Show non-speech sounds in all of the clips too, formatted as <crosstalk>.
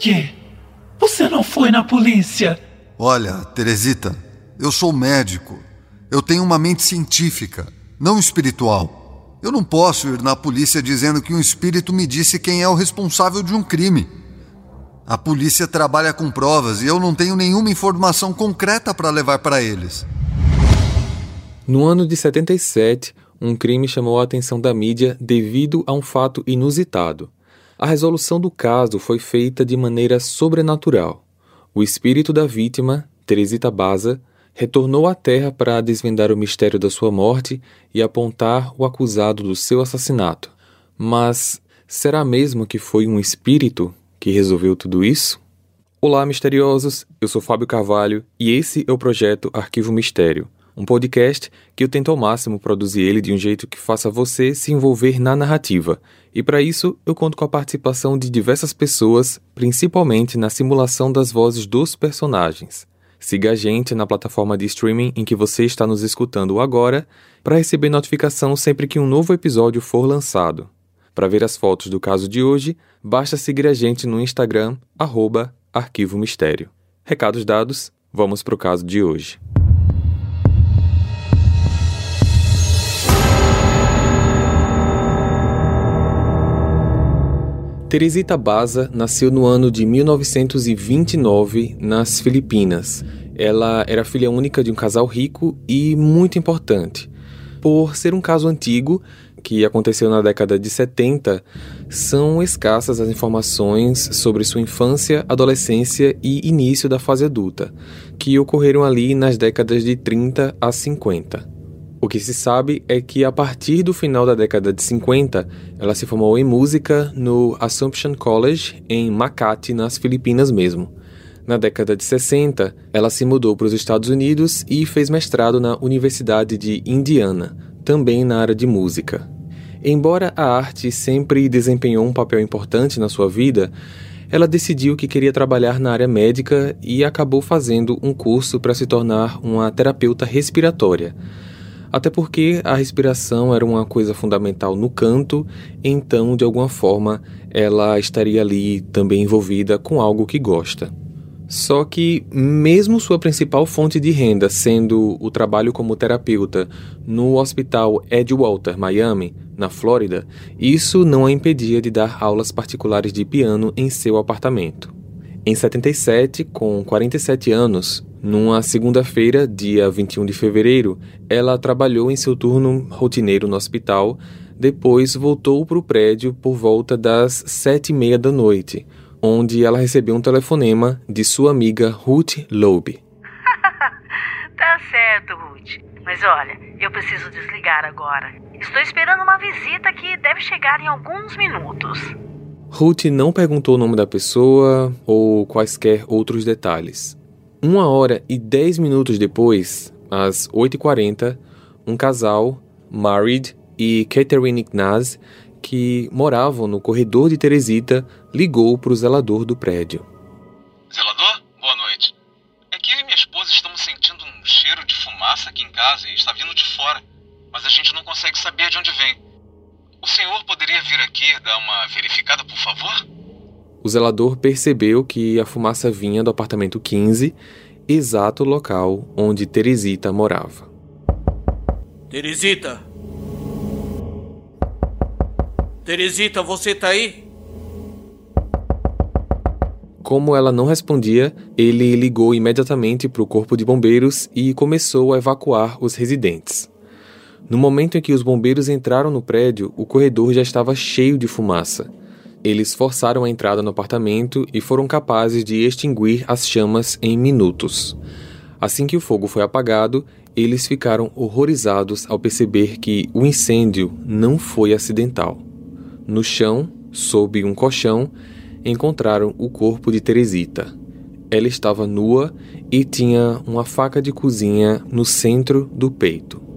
que? Você não foi na polícia? Olha, Teresita, eu sou médico. Eu tenho uma mente científica, não espiritual. Eu não posso ir na polícia dizendo que um espírito me disse quem é o responsável de um crime. A polícia trabalha com provas e eu não tenho nenhuma informação concreta para levar para eles. No ano de 77, um crime chamou a atenção da mídia devido a um fato inusitado. A resolução do caso foi feita de maneira sobrenatural. O espírito da vítima, Teresita Baza, retornou à Terra para desvendar o mistério da sua morte e apontar o acusado do seu assassinato. Mas será mesmo que foi um espírito que resolveu tudo isso? Olá, misteriosos! Eu sou Fábio Carvalho e esse é o projeto Arquivo Mistério um podcast que eu tento ao máximo produzir ele de um jeito que faça você se envolver na narrativa. E para isso, eu conto com a participação de diversas pessoas, principalmente na simulação das vozes dos personagens. Siga a gente na plataforma de streaming em que você está nos escutando agora para receber notificação sempre que um novo episódio for lançado. Para ver as fotos do caso de hoje, basta seguir a gente no Instagram, arroba Arquivo Mistério. Recados dados, vamos para o caso de hoje. Teresita Baza nasceu no ano de 1929 nas Filipinas. Ela era filha única de um casal rico e muito importante. Por ser um caso antigo, que aconteceu na década de 70, são escassas as informações sobre sua infância, adolescência e início da fase adulta, que ocorreram ali nas décadas de 30 a 50. O que se sabe é que a partir do final da década de 50, ela se formou em música no Assumption College em Makati, nas Filipinas mesmo. Na década de 60, ela se mudou para os Estados Unidos e fez mestrado na Universidade de Indiana, também na área de música. Embora a arte sempre desempenhou um papel importante na sua vida, ela decidiu que queria trabalhar na área médica e acabou fazendo um curso para se tornar uma terapeuta respiratória até porque a respiração era uma coisa fundamental no canto, então de alguma forma ela estaria ali também envolvida com algo que gosta. Só que, mesmo sua principal fonte de renda sendo o trabalho como terapeuta no Hospital Ed Walter, Miami, na Flórida, isso não a impedia de dar aulas particulares de piano em seu apartamento. Em 77, com 47 anos, numa segunda-feira, dia 21 de fevereiro, ela trabalhou em seu turno rotineiro no hospital, depois voltou para o prédio por volta das sete e meia da noite, onde ela recebeu um telefonema de sua amiga Ruth Loeb. <laughs> tá certo, Ruth. Mas olha, eu preciso desligar agora. Estou esperando uma visita que deve chegar em alguns minutos. Ruth não perguntou o nome da pessoa ou quaisquer outros detalhes. Uma hora e dez minutos depois, às 8h40, um casal, Marid e Catherine Ignaz, que moravam no corredor de Teresita, ligou para o zelador do prédio. Zelador, boa noite. É que eu e minha esposa estamos sentindo um cheiro de fumaça aqui em casa e está vindo de fora, mas a gente não consegue saber de onde vem. O senhor poderia vir aqui dar uma verificada, por favor? O zelador percebeu que a fumaça vinha do apartamento 15, exato local onde Teresita morava. Teresita! Teresita, você tá aí? Como ela não respondia, ele ligou imediatamente para o corpo de bombeiros e começou a evacuar os residentes. No momento em que os bombeiros entraram no prédio, o corredor já estava cheio de fumaça. Eles forçaram a entrada no apartamento e foram capazes de extinguir as chamas em minutos. Assim que o fogo foi apagado, eles ficaram horrorizados ao perceber que o incêndio não foi acidental. No chão, sob um colchão, encontraram o corpo de Teresita. Ela estava nua e tinha uma faca de cozinha no centro do peito.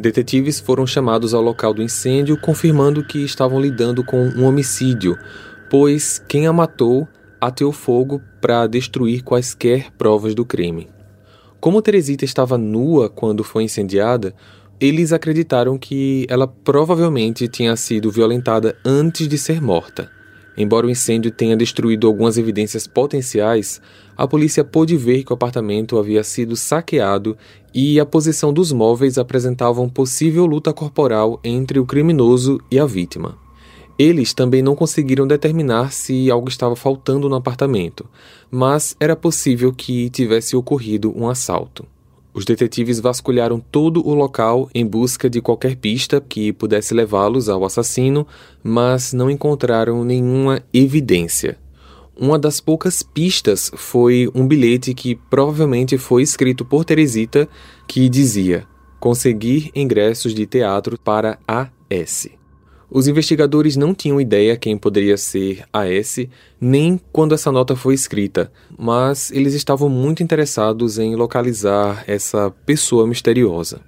Detetives foram chamados ao local do incêndio, confirmando que estavam lidando com um homicídio, pois quem a matou ateou fogo para destruir quaisquer provas do crime. Como Teresita estava nua quando foi incendiada, eles acreditaram que ela provavelmente tinha sido violentada antes de ser morta. Embora o incêndio tenha destruído algumas evidências potenciais, a polícia pôde ver que o apartamento havia sido saqueado e a posição dos móveis apresentava possível luta corporal entre o criminoso e a vítima. Eles também não conseguiram determinar se algo estava faltando no apartamento, mas era possível que tivesse ocorrido um assalto. Os detetives vasculharam todo o local em busca de qualquer pista que pudesse levá-los ao assassino, mas não encontraram nenhuma evidência. Uma das poucas pistas foi um bilhete que provavelmente foi escrito por Teresita que dizia: conseguir ingressos de teatro para A.S. Os investigadores não tinham ideia quem poderia ser A.S., nem quando essa nota foi escrita, mas eles estavam muito interessados em localizar essa pessoa misteriosa.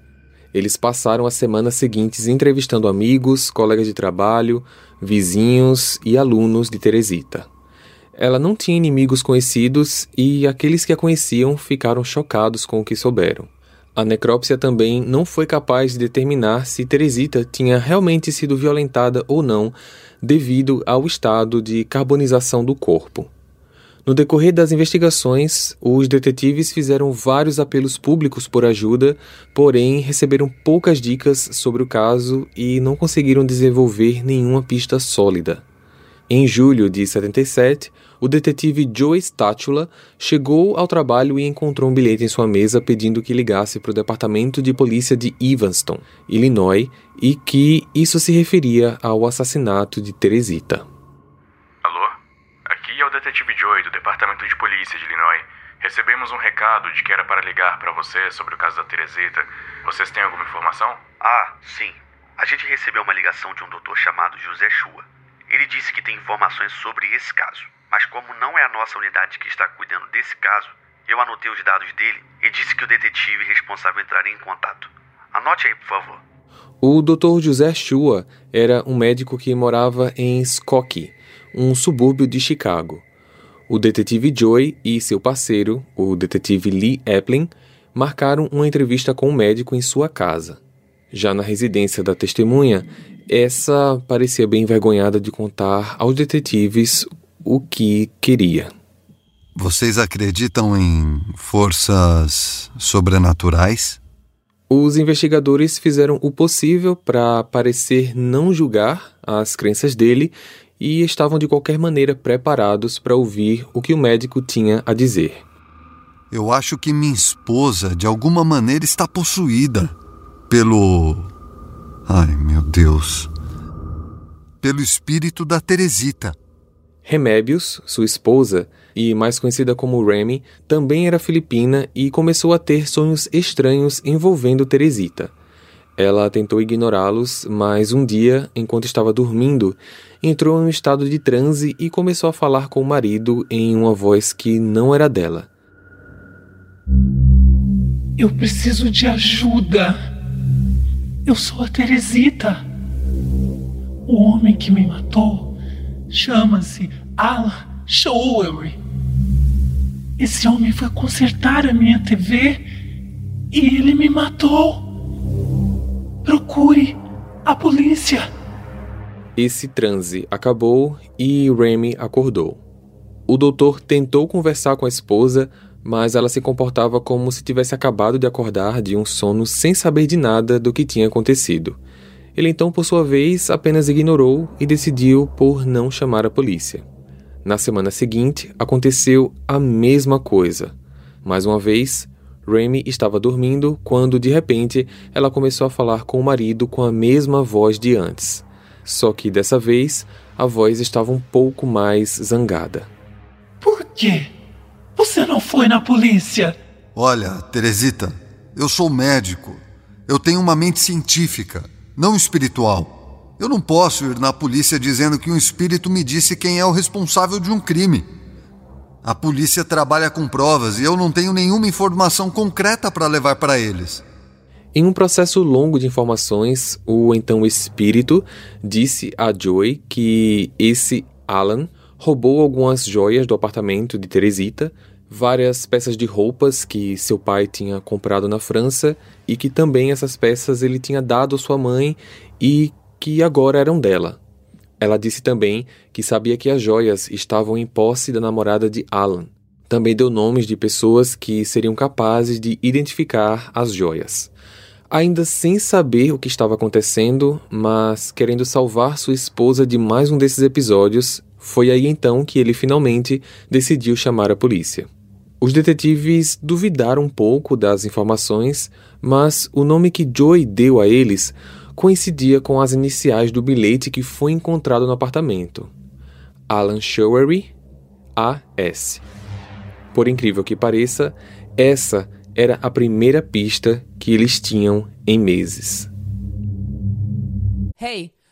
Eles passaram as semanas seguintes entrevistando amigos, colegas de trabalho, vizinhos e alunos de Teresita. Ela não tinha inimigos conhecidos e aqueles que a conheciam ficaram chocados com o que souberam. A necrópsia também não foi capaz de determinar se Teresita tinha realmente sido violentada ou não devido ao estado de carbonização do corpo. No decorrer das investigações, os detetives fizeram vários apelos públicos por ajuda, porém receberam poucas dicas sobre o caso e não conseguiram desenvolver nenhuma pista sólida. Em julho de 77, o detetive Joe Statula chegou ao trabalho e encontrou um bilhete em sua mesa pedindo que ligasse para o departamento de polícia de Evanston, Illinois, e que isso se referia ao assassinato de Teresita. Alô? Aqui é o detetive Joe do departamento de polícia de Illinois. Recebemos um recado de que era para ligar para você sobre o caso da Teresita. Vocês têm alguma informação? Ah, sim. A gente recebeu uma ligação de um doutor chamado José Chua. Ele disse que tem informações sobre esse caso. Mas como não é a nossa unidade que está cuidando desse caso, eu anotei os dados dele e disse que o detetive responsável entraria em contato. Anote aí, por favor. O Dr. José Chua era um médico que morava em Skokie, um subúrbio de Chicago. O detetive Joy e seu parceiro, o detetive Lee Eplin, marcaram uma entrevista com o médico em sua casa. Já na residência da testemunha, essa parecia bem envergonhada de contar aos detetives o que queria. Vocês acreditam em forças sobrenaturais? Os investigadores fizeram o possível para parecer não julgar as crenças dele e estavam de qualquer maneira preparados para ouvir o que o médico tinha a dizer. Eu acho que minha esposa, de alguma maneira, está possuída pelo. Ai, meu Deus. Pelo espírito da Teresita. Remébios, sua esposa, e mais conhecida como Remy, também era filipina e começou a ter sonhos estranhos envolvendo Teresita. Ela tentou ignorá-los, mas um dia, enquanto estava dormindo, entrou em um estado de transe e começou a falar com o marido em uma voz que não era dela. Eu preciso de ajuda. Eu sou a Teresita. O homem que me matou Chama-se Alan Showery. Esse homem foi consertar a minha TV e ele me matou. Procure a polícia. Esse transe acabou e Remy acordou. O doutor tentou conversar com a esposa, mas ela se comportava como se tivesse acabado de acordar de um sono sem saber de nada do que tinha acontecido. Ele então, por sua vez, apenas ignorou e decidiu por não chamar a polícia. Na semana seguinte, aconteceu a mesma coisa. Mais uma vez, Remy estava dormindo quando, de repente, ela começou a falar com o marido com a mesma voz de antes. Só que dessa vez, a voz estava um pouco mais zangada. Por quê? Você não foi na polícia? Olha, Teresita, eu sou médico. Eu tenho uma mente científica não espiritual. Eu não posso ir na polícia dizendo que um espírito me disse quem é o responsável de um crime. A polícia trabalha com provas e eu não tenho nenhuma informação concreta para levar para eles. Em um processo longo de informações, o então espírito disse a Joy que esse Alan roubou algumas joias do apartamento de Teresita, várias peças de roupas que seu pai tinha comprado na França e que também essas peças ele tinha dado à sua mãe e que agora eram dela. Ela disse também que sabia que as joias estavam em posse da namorada de Alan. Também deu nomes de pessoas que seriam capazes de identificar as joias. Ainda sem saber o que estava acontecendo, mas querendo salvar sua esposa de mais um desses episódios, foi aí então que ele finalmente decidiu chamar a polícia. Os detetives duvidaram um pouco das informações, mas o nome que Joy deu a eles coincidia com as iniciais do bilhete que foi encontrado no apartamento. Alan Showery, AS. Por incrível que pareça, essa era a primeira pista que eles tinham em meses. Hey,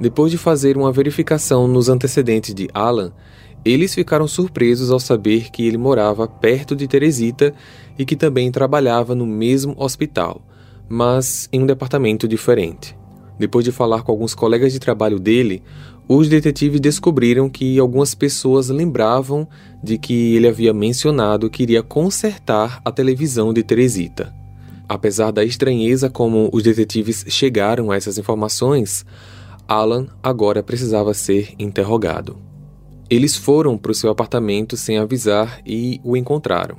Depois de fazer uma verificação nos antecedentes de Alan, eles ficaram surpresos ao saber que ele morava perto de Teresita e que também trabalhava no mesmo hospital mas em um departamento diferente. Depois de falar com alguns colegas de trabalho dele, os detetives descobriram que algumas pessoas lembravam de que ele havia mencionado que iria consertar a televisão de Teresita. Apesar da estranheza como os detetives chegaram a essas informações, Alan agora precisava ser interrogado. Eles foram para o seu apartamento sem avisar e o encontraram.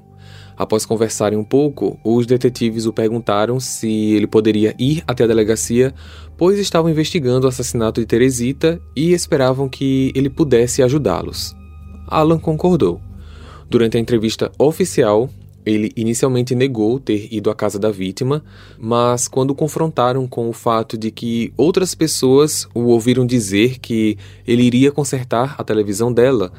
Após conversarem um pouco, os detetives o perguntaram se ele poderia ir até a delegacia, pois estavam investigando o assassinato de Teresita e esperavam que ele pudesse ajudá-los. Alan concordou. Durante a entrevista oficial, ele inicialmente negou ter ido à casa da vítima, mas quando confrontaram com o fato de que outras pessoas o ouviram dizer que ele iria consertar a televisão dela,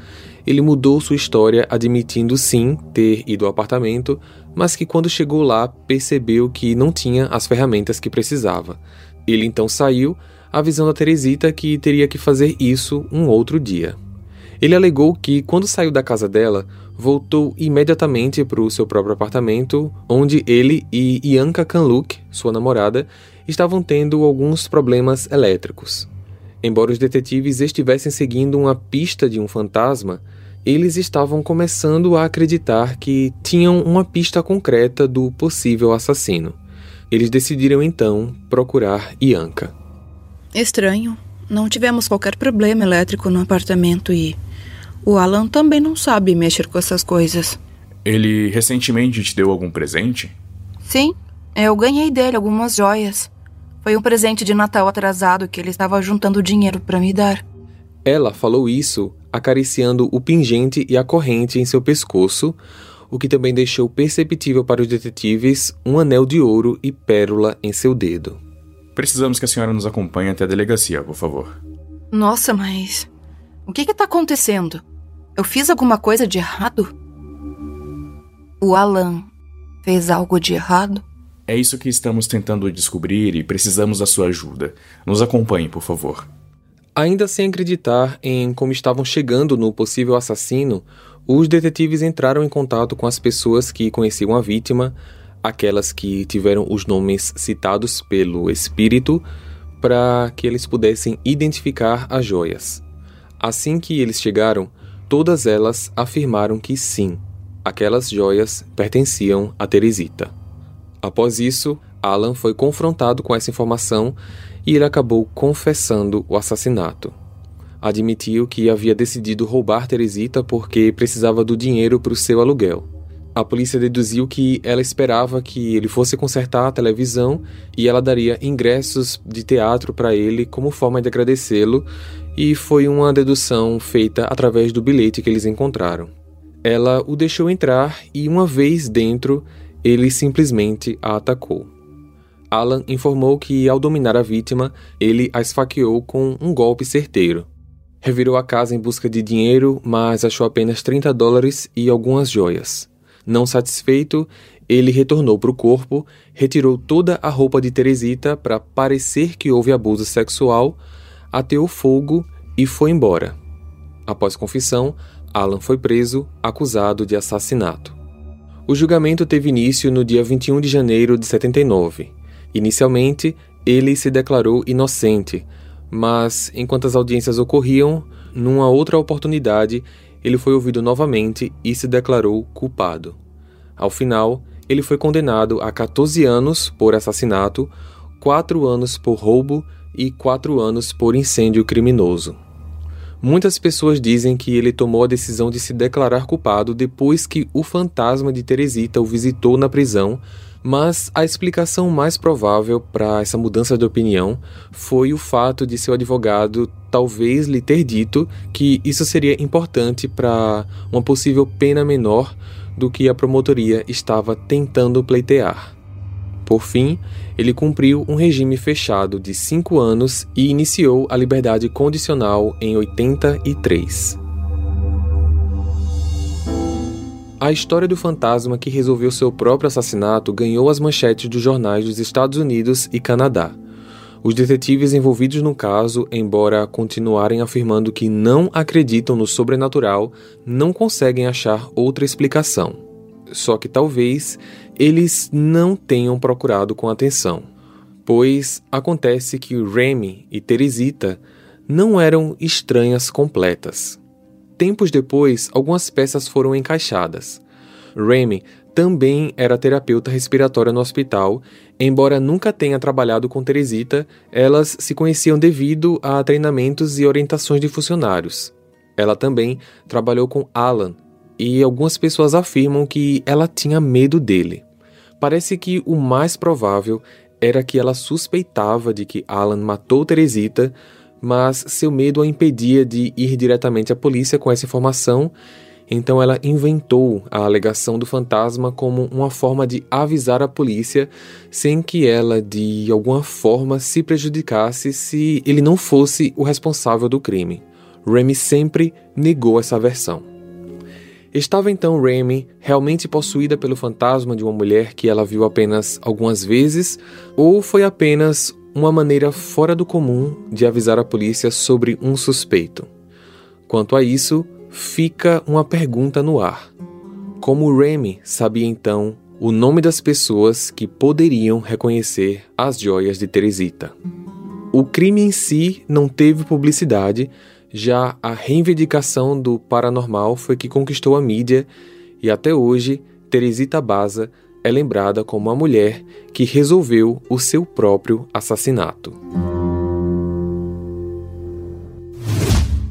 ele mudou sua história admitindo sim ter ido ao apartamento, mas que quando chegou lá percebeu que não tinha as ferramentas que precisava. Ele então saiu, avisando a Teresita que teria que fazer isso um outro dia. Ele alegou que, quando saiu da casa dela, voltou imediatamente para o seu próprio apartamento, onde ele e Ianka Kanluk, sua namorada, estavam tendo alguns problemas elétricos. Embora os detetives estivessem seguindo uma pista de um fantasma, eles estavam começando a acreditar que tinham uma pista concreta do possível assassino. Eles decidiram então procurar Ianka. Estranho. Não tivemos qualquer problema elétrico no apartamento e o Alan também não sabe mexer com essas coisas. Ele recentemente te deu algum presente? Sim, eu ganhei dele algumas joias. Foi um presente de Natal atrasado que ele estava juntando dinheiro para me dar. Ela falou isso acariciando o pingente e a corrente em seu pescoço, o que também deixou perceptível para os detetives um anel de ouro e pérola em seu dedo. Precisamos que a senhora nos acompanhe até a delegacia, por favor. Nossa, mas. O que está acontecendo? Eu fiz alguma coisa de errado? O Alan fez algo de errado? É isso que estamos tentando descobrir e precisamos da sua ajuda. Nos acompanhe, por favor. Ainda sem acreditar em como estavam chegando no possível assassino, os detetives entraram em contato com as pessoas que conheciam a vítima, aquelas que tiveram os nomes citados pelo espírito, para que eles pudessem identificar as joias. Assim que eles chegaram, todas elas afirmaram que sim, aquelas joias pertenciam a Teresita. Após isso, Alan foi confrontado com essa informação e ele acabou confessando o assassinato. Admitiu que havia decidido roubar Teresita porque precisava do dinheiro para o seu aluguel. A polícia deduziu que ela esperava que ele fosse consertar a televisão e ela daria ingressos de teatro para ele como forma de agradecê-lo, e foi uma dedução feita através do bilhete que eles encontraram. Ela o deixou entrar e, uma vez dentro, ele simplesmente a atacou. Alan informou que, ao dominar a vítima, ele a esfaqueou com um golpe certeiro. Revirou a casa em busca de dinheiro, mas achou apenas 30 dólares e algumas joias. Não satisfeito, ele retornou para o corpo, retirou toda a roupa de Teresita para parecer que houve abuso sexual, ateou fogo e foi embora. Após confissão, Alan foi preso, acusado de assassinato. O julgamento teve início no dia 21 de janeiro de 79. Inicialmente, ele se declarou inocente, mas enquanto as audiências ocorriam, numa outra oportunidade, ele foi ouvido novamente e se declarou culpado. Ao final, ele foi condenado a 14 anos por assassinato, 4 anos por roubo e 4 anos por incêndio criminoso. Muitas pessoas dizem que ele tomou a decisão de se declarar culpado depois que o fantasma de Teresita o visitou na prisão, mas a explicação mais provável para essa mudança de opinião foi o fato de seu advogado talvez lhe ter dito que isso seria importante para uma possível pena menor do que a promotoria estava tentando pleitear. Por fim, ele cumpriu um regime fechado de cinco anos e iniciou a liberdade condicional em 83. A história do fantasma que resolveu seu próprio assassinato ganhou as manchetes dos jornais dos Estados Unidos e Canadá. Os detetives envolvidos no caso, embora continuarem afirmando que não acreditam no sobrenatural, não conseguem achar outra explicação. Só que talvez eles não tenham procurado com atenção, pois acontece que Remy e Teresita não eram estranhas completas. Tempos depois, algumas peças foram encaixadas. Remy também era terapeuta respiratória no hospital, embora nunca tenha trabalhado com Teresita, elas se conheciam devido a treinamentos e orientações de funcionários. Ela também trabalhou com Alan, e algumas pessoas afirmam que ela tinha medo dele. Parece que o mais provável era que ela suspeitava de que Alan matou Teresita, mas seu medo a impedia de ir diretamente à polícia com essa informação, então ela inventou a alegação do fantasma como uma forma de avisar a polícia sem que ela de alguma forma se prejudicasse se ele não fosse o responsável do crime. Remy sempre negou essa versão. Estava então Remy realmente possuída pelo fantasma de uma mulher que ela viu apenas algumas vezes, ou foi apenas uma maneira fora do comum de avisar a polícia sobre um suspeito? Quanto a isso, fica uma pergunta no ar. Como Remy sabia então o nome das pessoas que poderiam reconhecer as joias de Teresita? O crime em si não teve publicidade, já a reivindicação do paranormal foi que conquistou a mídia e até hoje Teresita Baza é lembrada como a mulher que resolveu o seu próprio assassinato.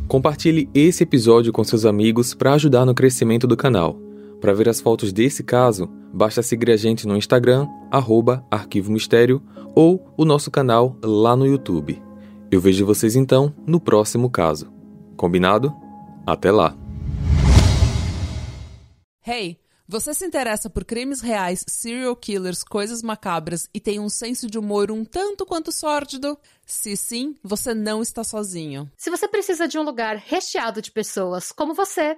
Compartilhe esse episódio com seus amigos para ajudar no crescimento do canal. Para ver as fotos desse caso, basta seguir a gente no Instagram, arroba Arquivo Mistério, ou o nosso canal lá no YouTube. Eu vejo vocês então no próximo caso. Combinado? Até lá! Hey, você se interessa por crimes reais, serial killers, coisas macabras e tem um senso de humor um tanto quanto sórdido? Se sim, você não está sozinho. Se você precisa de um lugar recheado de pessoas como você